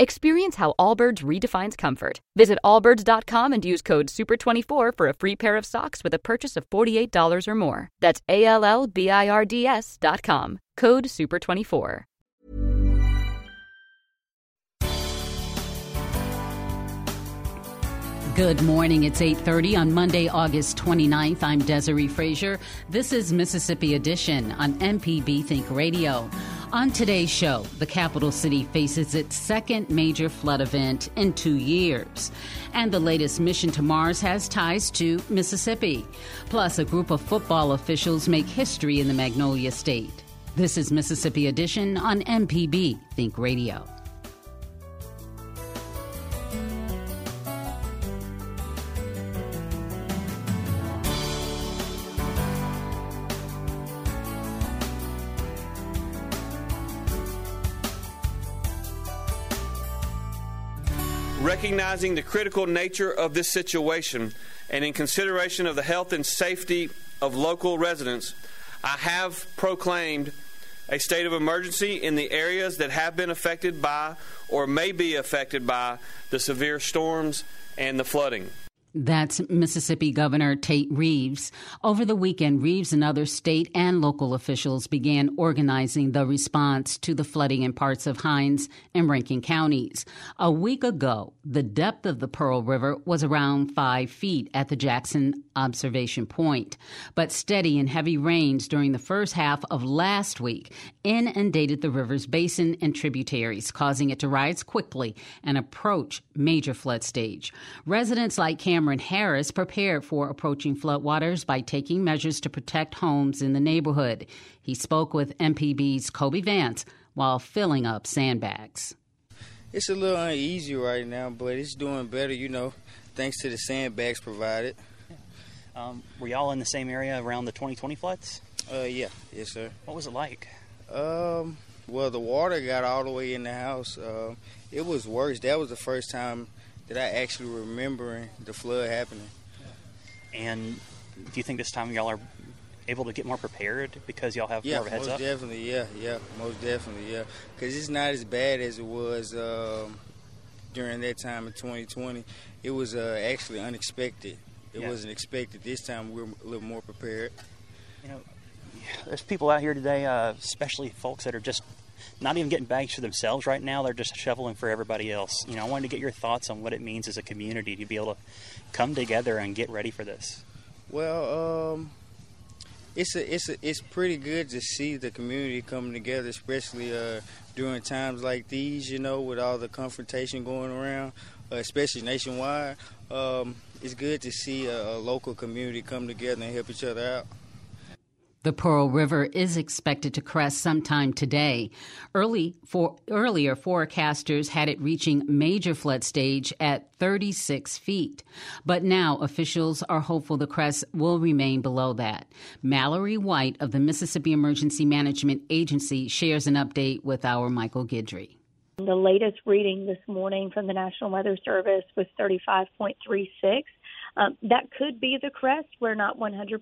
Experience how Allbirds redefines comfort. Visit allbirds.com and use code SUPER24 for a free pair of socks with a purchase of $48 or more. That's A L L B I R D S.com. Code SUPER24. Good morning. It's 8:30 on Monday, August 29th. I'm Desare Frazier. This is Mississippi Edition on MPB Think Radio. On today's show, the capital city faces its second major flood event in 2 years. And the latest mission to Mars has ties to Mississippi. Plus, a group of football officials make history in the Magnolia State. This is Mississippi Edition on MPB Think Radio. Recognizing the critical nature of this situation and in consideration of the health and safety of local residents, I have proclaimed a state of emergency in the areas that have been affected by or may be affected by the severe storms and the flooding. That's Mississippi Governor Tate Reeves. Over the weekend, Reeves and other state and local officials began organizing the response to the flooding in parts of Hinds and Rankin counties. A week ago, the depth of the Pearl River was around five feet at the Jackson observation point. But steady and heavy rains during the first half of last week inundated the river's basin and tributaries, causing it to rise quickly and approach major flood stage. Residents like Cameron Harris prepared for approaching floodwaters by taking measures to protect homes in the neighborhood. He spoke with MPB's Kobe Vance while filling up sandbags. It's a little uneasy right now, but it's doing better, you know, thanks to the sandbags provided. Um, were y'all in the same area around the 2020 floods? Uh, yeah, yes, sir. What was it like? Um, well, the water got all the way in the house. Uh, it was worse. That was the first time that I actually remembering the flood happening. And do you think this time y'all are able to get more prepared because y'all have yeah, more of a heads most up? definitely, yeah, yeah, most definitely, yeah. Because it's not as bad as it was um, during that time in 2020. It was uh, actually unexpected. It Yeah. wasn't expected. This time we we're a little more prepared. You know, there's people out here today, uh, especially folks that are just not even getting bags for themselves right now. They're just shoveling for everybody else. You know, I wanted to get your thoughts on what it means as a community to be able to come together and get ready for this. Well, um, it's a, it's a, it's pretty good to see the community coming together, especially uh, during times like these. You know, with all the confrontation going around, uh, especially nationwide. Um, it's good to see a, a local community come together and help each other out. The Pearl River is expected to crest sometime today. Early for, earlier, forecasters had it reaching major flood stage at 36 feet. But now officials are hopeful the crest will remain below that. Mallory White of the Mississippi Emergency Management Agency shares an update with our Michael Guidry. The latest reading this morning from the National Weather Service was 35.36. Um, that could be the crest. We're not 100%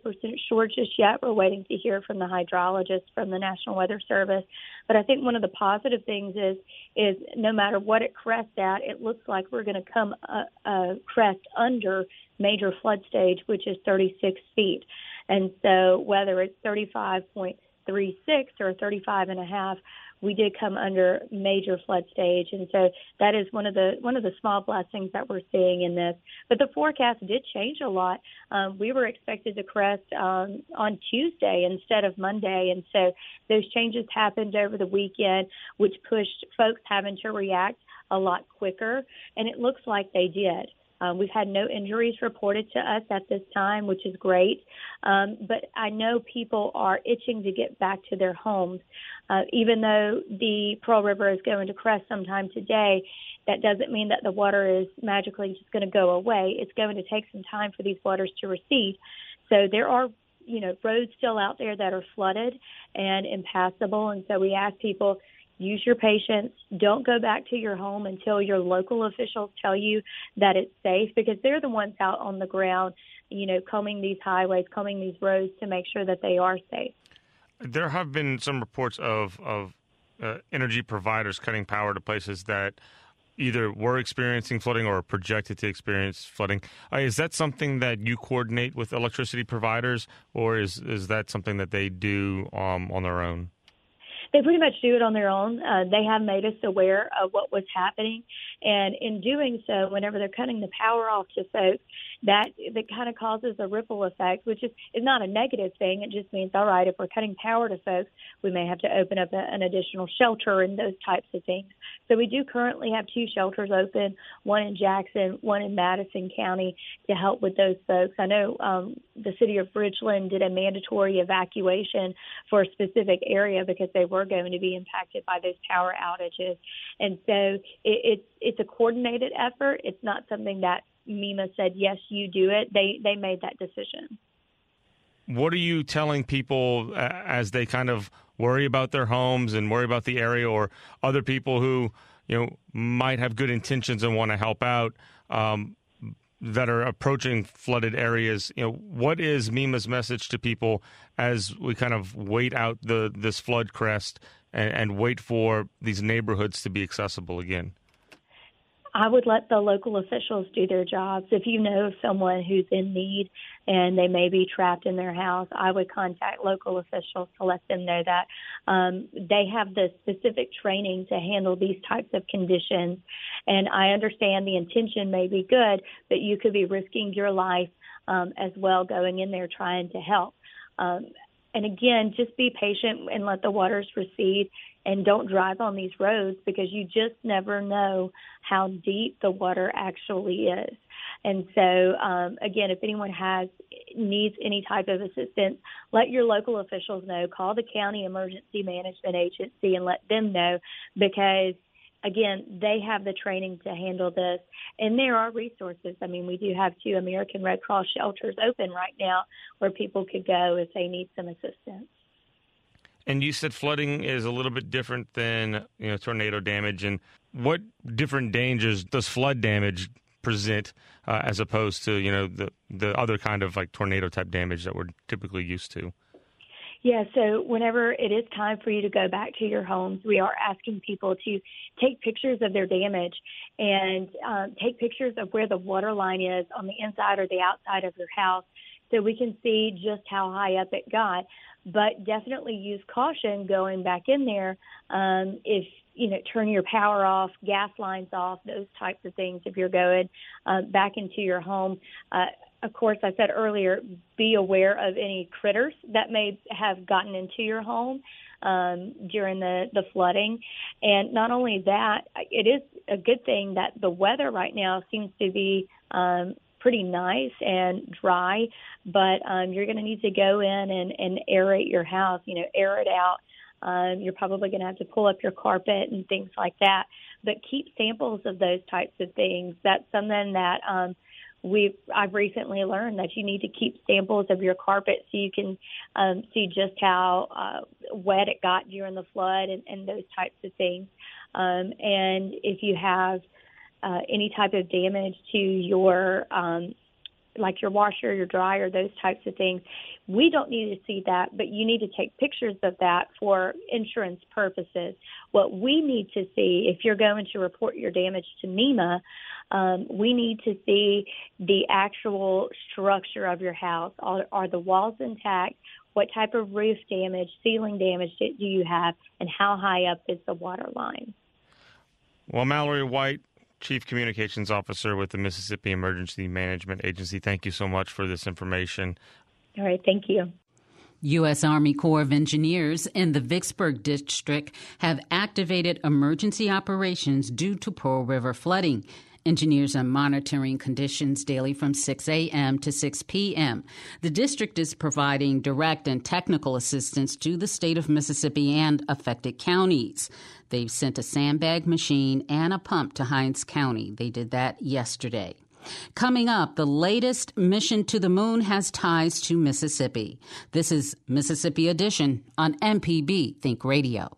sure just yet. We're waiting to hear from the hydrologist from the National Weather Service. But I think one of the positive things is is no matter what it crests at, it looks like we're going to come a, a crest under major flood stage, which is 36 feet. And so whether it's 35.36 or 35 and a half, we did come under major flood stage, and so that is one of the one of the small blessings that we're seeing in this. But the forecast did change a lot. Um, we were expected to crest um, on Tuesday instead of Monday, and so those changes happened over the weekend, which pushed folks having to react a lot quicker, and it looks like they did. Um, we've had no injuries reported to us at this time, which is great. Um, but I know people are itching to get back to their homes. Uh, even though the Pearl River is going to crest sometime today, that doesn't mean that the water is magically just going to go away. It's going to take some time for these waters to recede. So there are, you know, roads still out there that are flooded and impassable. And so we ask people use your patience. Don't go back to your home until your local officials tell you that it's safe because they're the ones out on the ground, you know, combing these highways, combing these roads to make sure that they are safe. There have been some reports of of uh, energy providers cutting power to places that either were experiencing flooding or projected to experience flooding. Uh, is that something that you coordinate with electricity providers, or is is that something that they do um, on their own? They pretty much do it on their own. Uh, they have made us aware of what was happening, and in doing so, whenever they're cutting the power off to folks, that that kind of causes a ripple effect, which is is not a negative thing. It just means, all right, if we're cutting power to folks, we may have to open up a, an additional shelter and those types of things. So we do currently have two shelters open, one in Jackson, one in Madison County, to help with those folks. I know um, the city of Ridgeland did a mandatory evacuation for a specific area because they were going to be impacted by those power outages, and so it, it's it's a coordinated effort. It's not something that MEMA said, yes, you do it. They they made that decision. What are you telling people as they kind of worry about their homes and worry about the area, or other people who you know might have good intentions and want to help out? Um, that are approaching flooded areas. You know, what is MEMA's message to people as we kind of wait out the this flood crest and, and wait for these neighborhoods to be accessible again? I would let the local officials do their jobs. If you know someone who's in need and they may be trapped in their house, I would contact local officials to let them know that um, they have the specific training to handle these types of conditions. And I understand the intention may be good, but you could be risking your life um, as well going in there trying to help. Um, and again, just be patient and let the waters recede and don't drive on these roads because you just never know how deep the water actually is. And so, um, again, if anyone has needs any type of assistance, let your local officials know. Call the county emergency management agency and let them know because again, they have the training to handle this. And there are resources. I mean, we do have two American Red Cross shelters open right now where people could go if they need some assistance. And you said flooding is a little bit different than you know tornado damage. And what different dangers does flood damage present uh, as opposed to you know the the other kind of like tornado type damage that we're typically used to? Yeah, so whenever it is time for you to go back to your homes, we are asking people to take pictures of their damage and um, take pictures of where the water line is on the inside or the outside of your house so we can see just how high up it got but definitely use caution going back in there. Um, if you know, turn your power off, gas lines off, those types of things. If you're going uh, back into your home, uh, of course, I said earlier, be aware of any critters that may have gotten into your home um, during the the flooding. And not only that, it is a good thing that the weather right now seems to be um, pretty nice and dry, but um, you're going to need to go in and, and aerate your house, you know, air it out. Um, you're probably going to have to pull up your carpet and things like that. But keep samples of those types of things. That's something that um, we've I've recently learned that you need to keep samples of your carpet so you can um, see just how uh, wet it got during the flood and, and those types of things. Um, and if you have uh, any type of damage to your um, like your washer, your dryer, those types of things. We don't need to see that, but you need to take pictures of that for insurance purposes. What we need to see, if you're going to report your damage to MEMA, um, we need to see the actual structure of your house. Are, are the walls intact? What type of roof damage, ceiling damage do you have, and how high up is the water line? Well, Mallory White, Chief Communications Officer with the Mississippi Emergency Management Agency. Thank you so much for this information. All right, thank you. U.S. Army Corps of Engineers in the Vicksburg District have activated emergency operations due to Pearl River flooding. Engineers are monitoring conditions daily from 6 a.m. to 6 p.m. The district is providing direct and technical assistance to the state of Mississippi and affected counties. They've sent a sandbag machine and a pump to Hinds County. They did that yesterday. Coming up, the latest mission to the moon has ties to Mississippi. This is Mississippi Edition on MPB Think Radio.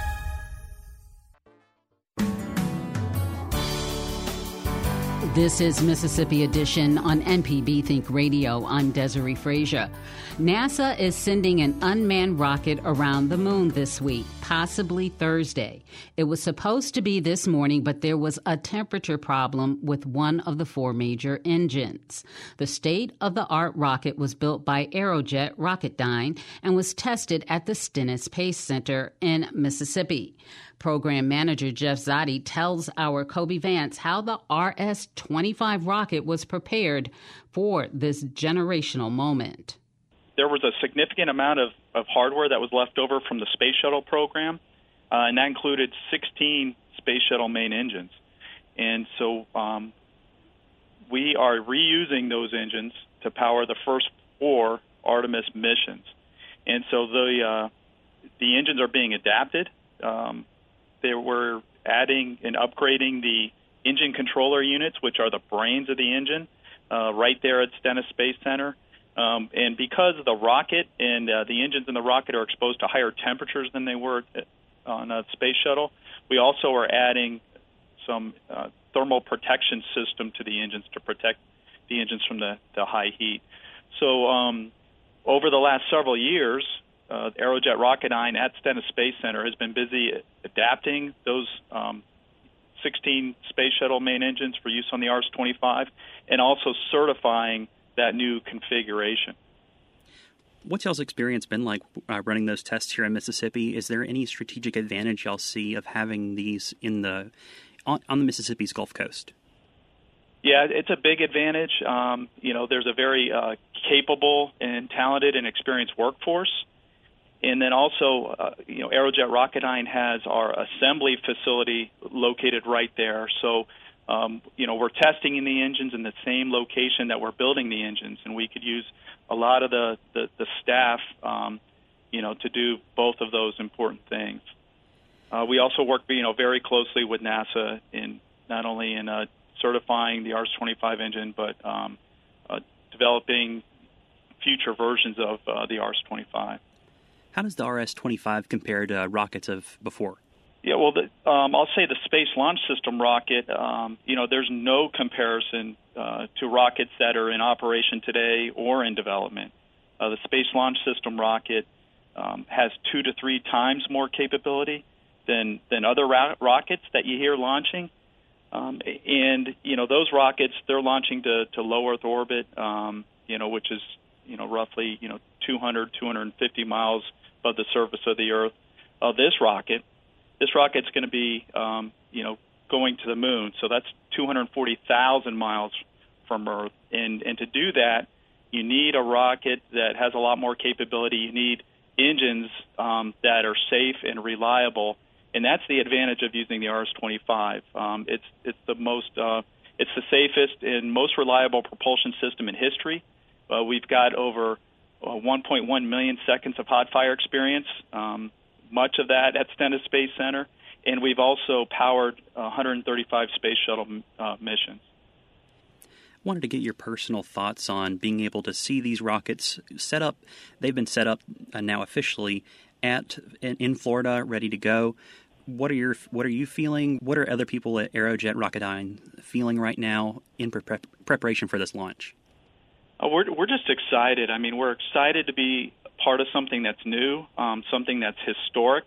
This is Mississippi Edition on MPB Think Radio. I'm Desare Frazier. NASA is sending an unmanned rocket around the moon this week, possibly Thursday. It was supposed to be this morning, but there was a temperature problem with one of the four major engines. The state of the art rocket was built by Aerojet Rocketdyne and was tested at the Stennis Space Center in Mississippi. Program manager Jeff Zotti tells our Kobe Vance how the RS 25 rocket was prepared for this generational moment. There was a significant amount of, of hardware that was left over from the Space Shuttle program, uh, and that included 16 Space Shuttle main engines. And so um, we are reusing those engines to power the first four Artemis missions. And so the uh, the engines are being adapted. Um, they were adding and upgrading the engine controller units, which are the brains of the engine, uh, right there at Stennis Space Center. Um, and because the rocket and uh, the engines in the rocket are exposed to higher temperatures than they were uh, on a space shuttle, we also are adding some uh, thermal protection system to the engines to protect the engines from the, the high heat. So um, over the last several years, uh, Aerojet Rocketdyne at Stennis Space Center has been busy adapting those um, 16 space shuttle main engines for use on the Rs 25 and also certifying that new configuration. What's y'all's experience been like uh, running those tests here in Mississippi? Is there any strategic advantage y'all see of having these in the on, on the Mississippi's Gulf Coast? Yeah, it's a big advantage. Um, you know, there's a very uh, capable and talented and experienced workforce and then also, uh, you know, Aerojet Rocketdyne has our assembly facility located right there. So, um, you know, we're testing in the engines in the same location that we're building the engines, and we could use a lot of the the, the staff, um, you know, to do both of those important things. Uh, we also work, you know, very closely with NASA in not only in uh, certifying the RS-25 engine, but um, uh, developing future versions of uh, the RS-25. How does the RS 25 compare to rockets of before? Yeah, well, the, um, I'll say the Space Launch System rocket, um, you know, there's no comparison uh, to rockets that are in operation today or in development. Uh, the Space Launch System rocket um, has two to three times more capability than, than other ra- rockets that you hear launching. Um, and, you know, those rockets, they're launching to, to low Earth orbit, um, you know, which is, you know, roughly, you know, 200, 250 miles above the surface of the Earth. Uh, this rocket, this rocket's going to be, um, you know, going to the moon. So that's 240,000 miles from Earth, and and to do that, you need a rocket that has a lot more capability. You need engines um, that are safe and reliable, and that's the advantage of using the RS-25. Um, it's it's the most uh, it's the safest and most reliable propulsion system in history. Uh, we've got over 1.1 million seconds of hot fire experience, um, much of that at Stennis Space Center, and we've also powered 135 space shuttle uh, missions. Wanted to get your personal thoughts on being able to see these rockets set up. They've been set up uh, now officially at in Florida, ready to go. What are your What are you feeling? What are other people at Aerojet Rocketdyne feeling right now in pre- preparation for this launch? Uh, we're we're just excited. I mean, we're excited to be part of something that's new, um, something that's historic.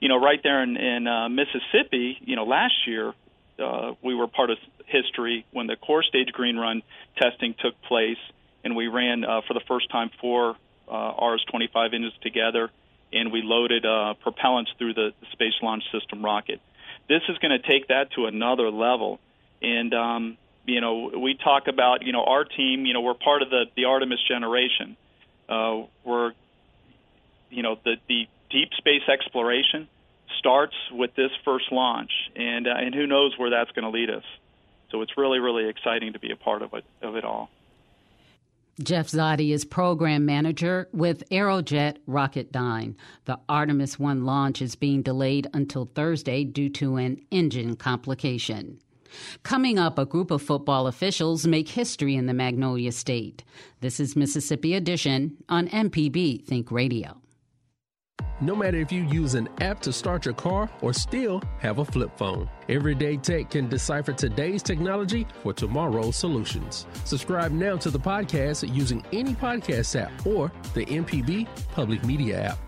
You know, right there in, in uh, Mississippi, you know, last year uh, we were part of history when the core stage green run testing took place, and we ran uh, for the first time four uh, Rs 25 engines together, and we loaded uh, propellants through the, Space Launch System rocket. This is going to take that to another level, and um, you know we talk about you know our team. You know we're part of the the Artemis generation. Uh, we're you know the the deep space exploration starts with this first launch, and uh, and who knows where that's going to lead us. So it's really really exciting to be a part of it of it all. Jeff Zotti is program manager with Aerojet Rocketdyne. The Artemis 1 launch is being delayed until Thursday due to an engine complication. Coming up, a group of football officials make history in the Magnolia State. This is Mississippi Edition on MPB Think Radio. No matter if you use an app to start your car or still have a flip phone, Everyday Tech can decipher today's technology for tomorrow's solutions. Subscribe now to the podcast using any podcast app or the MPB Public Media app.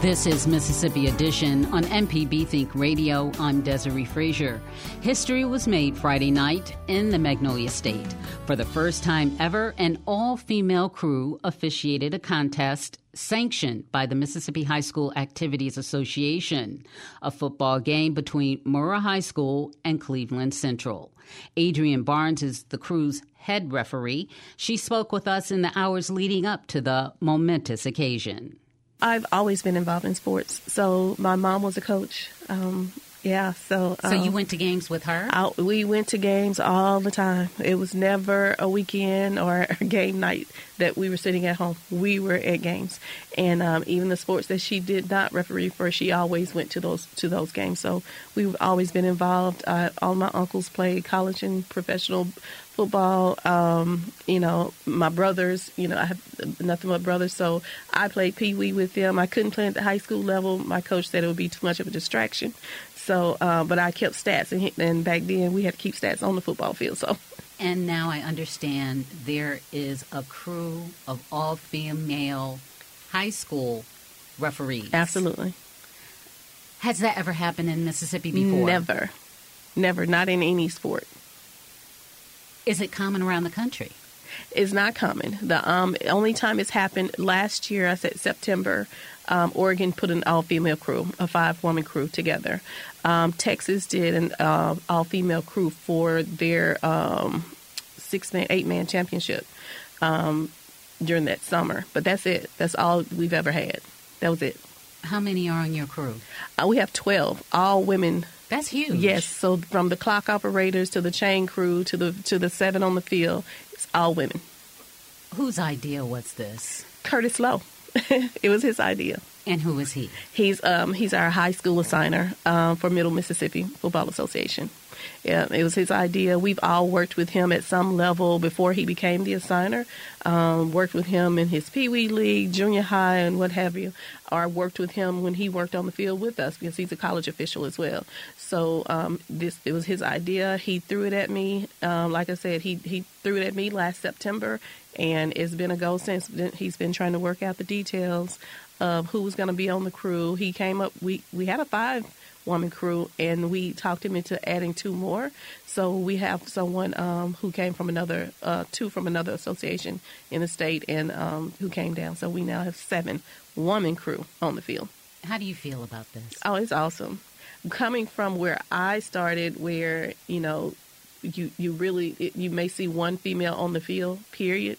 This is Mississippi Edition on MPB Think Radio. I'm Desare Frazier. History was made Friday night in the Magnolia State. For the first time ever, an all female crew officiated a contest sanctioned by the Mississippi High School Activities Association, a football game between Murrah High School and Cleveland Central. Adrian Barnes is the crew's head referee. She spoke with us in the hours leading up to the momentous occasion. I've always been involved in sports. So my mom was a coach. Um, yeah, so so um, you went to games with her. I, we went to games all the time. It was never a weekend or a game night that we were sitting at home. We were at games, and um, even the sports that she did not referee for, she always went to those to those games. So we've always been involved. Uh, all my uncles played college and professional football. Um, you know, my brothers, you know, I have nothing but brothers, so I played pee wee with them. I couldn't play at the high school level. My coach said it would be too much of a distraction. So, uh, but I kept stats, and, and back then we had to keep stats on the football field. So. And now I understand there is a crew of all female high school referees. Absolutely. Has that ever happened in Mississippi before? Never. Never. Not in any sport. Is it common around the country? It's not common. The um, only time it's happened last year, I said September, um, Oregon put an all female crew, a five woman crew together. Um, Texas did an uh, all female crew for their um, six man, eight man championship um, during that summer. But that's it. That's all we've ever had. That was it. How many are on your crew? Uh, we have 12, all women that's huge. Yes. So from the clock operators to the chain crew to the to the seven on the field, all women. Whose idea was this? Curtis Lowe. it was his idea. And who is he? He's um, he's our high school assigner um, for Middle Mississippi Football Association. It was his idea. We've all worked with him at some level before he became the assigner. Um, worked with him in his Pee Wee League, junior high, and what have you. Or worked with him when he worked on the field with us because he's a college official as well. So um, this it was his idea. He threw it at me. Um, like I said, he he threw it at me last September, and it's been a go since. He's been trying to work out the details of who was going to be on the crew. He came up. We we had a five woman crew, and we talked him into adding two more. So we have someone um, who came from another, uh, two from another association in the state, and um, who came down. So we now have seven woman crew on the field. How do you feel about this? Oh, it's awesome. Coming from where I started, where you know, you you really it, you may see one female on the field, period.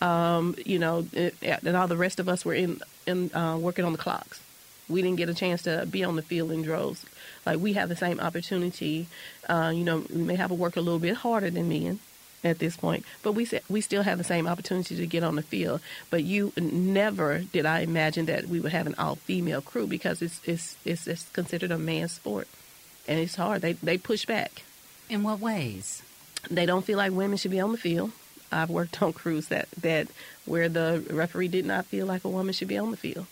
Um, you know, it, and all the rest of us were in in uh, working on the clocks we didn't get a chance to be on the field in droves. Like we have the same opportunity. Uh, you know, we may have to work a little bit harder than men at this point, but we we still have the same opportunity to get on the field. But you never did I imagine that we would have an all female crew because it's it's it's, it's considered a man's sport, and it's hard. They they push back. In what ways? They don't feel like women should be on the field. I've worked on crews that that where the referee did not feel like a woman should be on the field.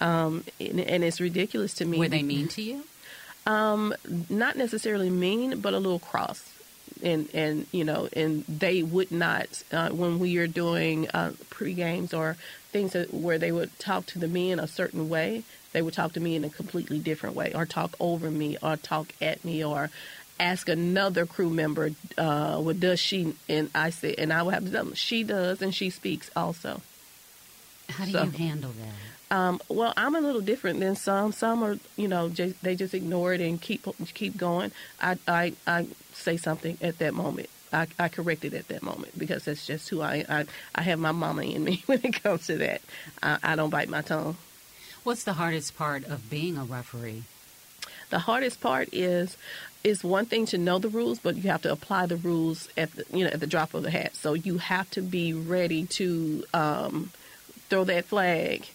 Um, and, and, it's ridiculous to me. Were they mean to you? Um, not necessarily mean, but a little cross. And and you know, and they would not uh, when we are doing uh, pre games or things that, where they would talk to the men a certain way. They would talk to me in a completely different way, or talk over me, or talk at me, or ask another crew member, uh, "What does she?" And I said, and I would have to tell them, "She does, and she speaks also." How do so, you handle that? Um, well, I'm a little different than some. Some are, you know, just, they just ignore it and keep keep going. I, I, I say something at that moment. I, I correct it at that moment because that's just who I, I I have my mama in me when it comes to that. I, I don't bite my tongue. What's the hardest part of being a referee? The hardest part is is one thing to know the rules, but you have to apply the rules at the you know at the drop of the hat. So you have to be ready to um, throw that flag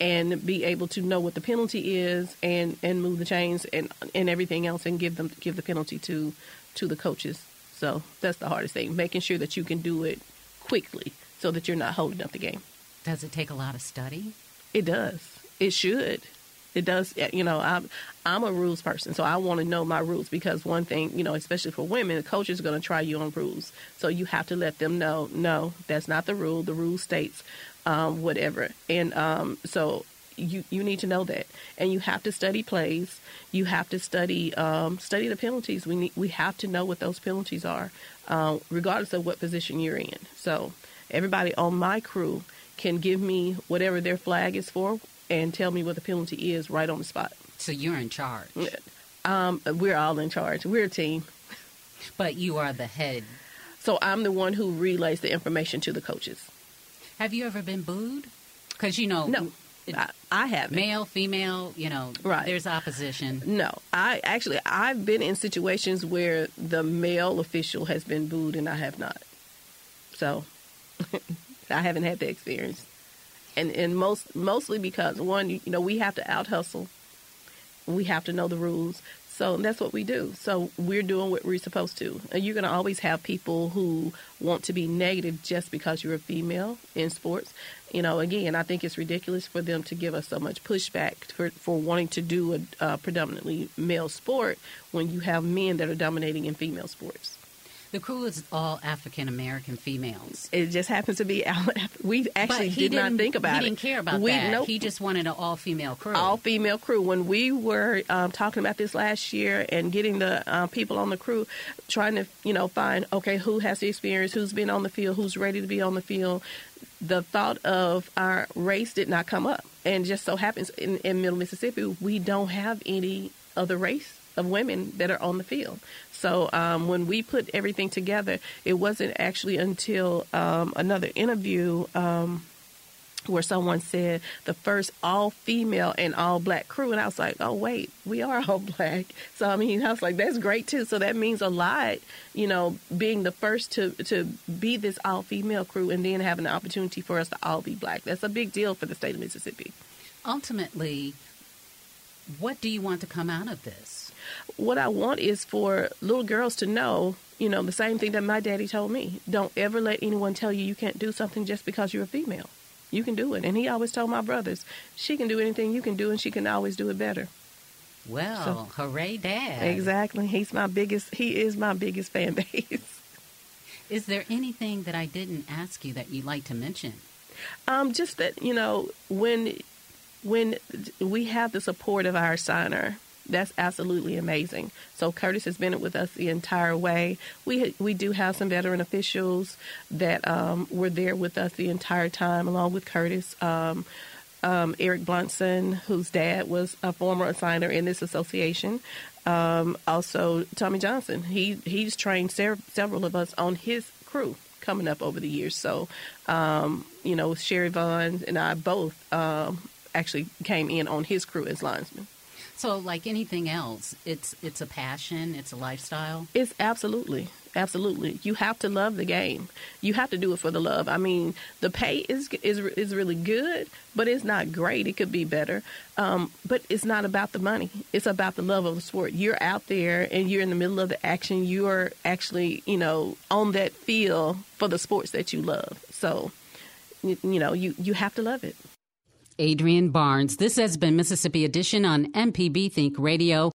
and be able to know what the penalty is and, and move the chains and and everything else and give them give the penalty to to the coaches. So that's the hardest thing, making sure that you can do it quickly so that you're not holding up the game. Does it take a lot of study? It does. It should. It does. You know, I'm I'm a rules person, so I want to know my rules because one thing, you know, especially for women, the coach is going to try you on rules, so you have to let them know, no, that's not the rule. The rule states um, whatever. And um, so you you need to know that, and you have to study plays. You have to study um, study the penalties. We need we have to know what those penalties are, uh, regardless of what position you're in. So everybody on my crew can give me whatever their flag is for and tell me what the penalty is right on the spot. So you're in charge. Um, we're all in charge. We're a team. But you are the head. So I'm the one who relays the information to the coaches. Have you ever been booed? Because you know, no, I, I haven't. Male, female, you know, right. There's opposition. No, I actually I've been in situations where the male official has been booed and I have not. So, I haven't had the experience, and and most mostly because one, you know, we have to out hustle. We have to know the rules. So that's what we do. So we're doing what we're supposed to. And you're going to always have people who want to be negative just because you're a female in sports. You know, again, I think it's ridiculous for them to give us so much pushback for, for wanting to do a uh, predominantly male sport when you have men that are dominating in female sports. The crew is all African American females. It just happens to be. We actually did not think about it. He didn't care about we, that. Nope. He just wanted an all female crew. All female crew. When we were um, talking about this last year and getting the uh, people on the crew, trying to you know find okay who has the experience, who's been on the field, who's ready to be on the field. The thought of our race did not come up, and just so happens in, in Middle Mississippi we don't have any other race of women that are on the field. So um, when we put everything together, it wasn't actually until um, another interview. Um, where someone said the first all female and all black crew and I was like, Oh wait, we are all black. So I mean I was like, That's great too. So that means a lot, you know, being the first to to be this all female crew and then having the opportunity for us to all be black. That's a big deal for the state of Mississippi. Ultimately, what do you want to come out of this? what I want is for little girls to know, you know, the same thing that my daddy told me. Don't ever let anyone tell you you can't do something just because you're a female. You can do it. And he always told my brothers, she can do anything you can do and she can always do it better. Well, so, hooray, Dad. Exactly. He's my biggest, he is my biggest fan base. Is there anything that I didn't ask you that you'd like to mention? Um, just that, you know, when when we have the support of our signer, that's absolutely amazing. So Curtis has been with us the entire way. We we do have some veteran officials that um, were there with us the entire time, along with Curtis. Um, um, Eric Blunson, whose dad was a former assigner in this association. Um, also, Tommy Johnson. He he's trained ser- several of us on his crew coming up over the years. So, um, you know, Sherry Vaughn and I both um, actually came in on his crew as linesman. So, like anything else, it's it's a passion, it's a lifestyle. It's absolutely, absolutely. You have to love the game. You have to do it for the love. I mean, the pay is is is really good, but it's not great. It could be better. Um, but it's not about the money. It's about the love of the sport. You're out there and you're in the middle of the action. You are actually, you know, on that field for the sports that you love. So, you, you know, you you have to love it. Adrienne Barnes. This has been Mississippi Edition on MPB Think Radio.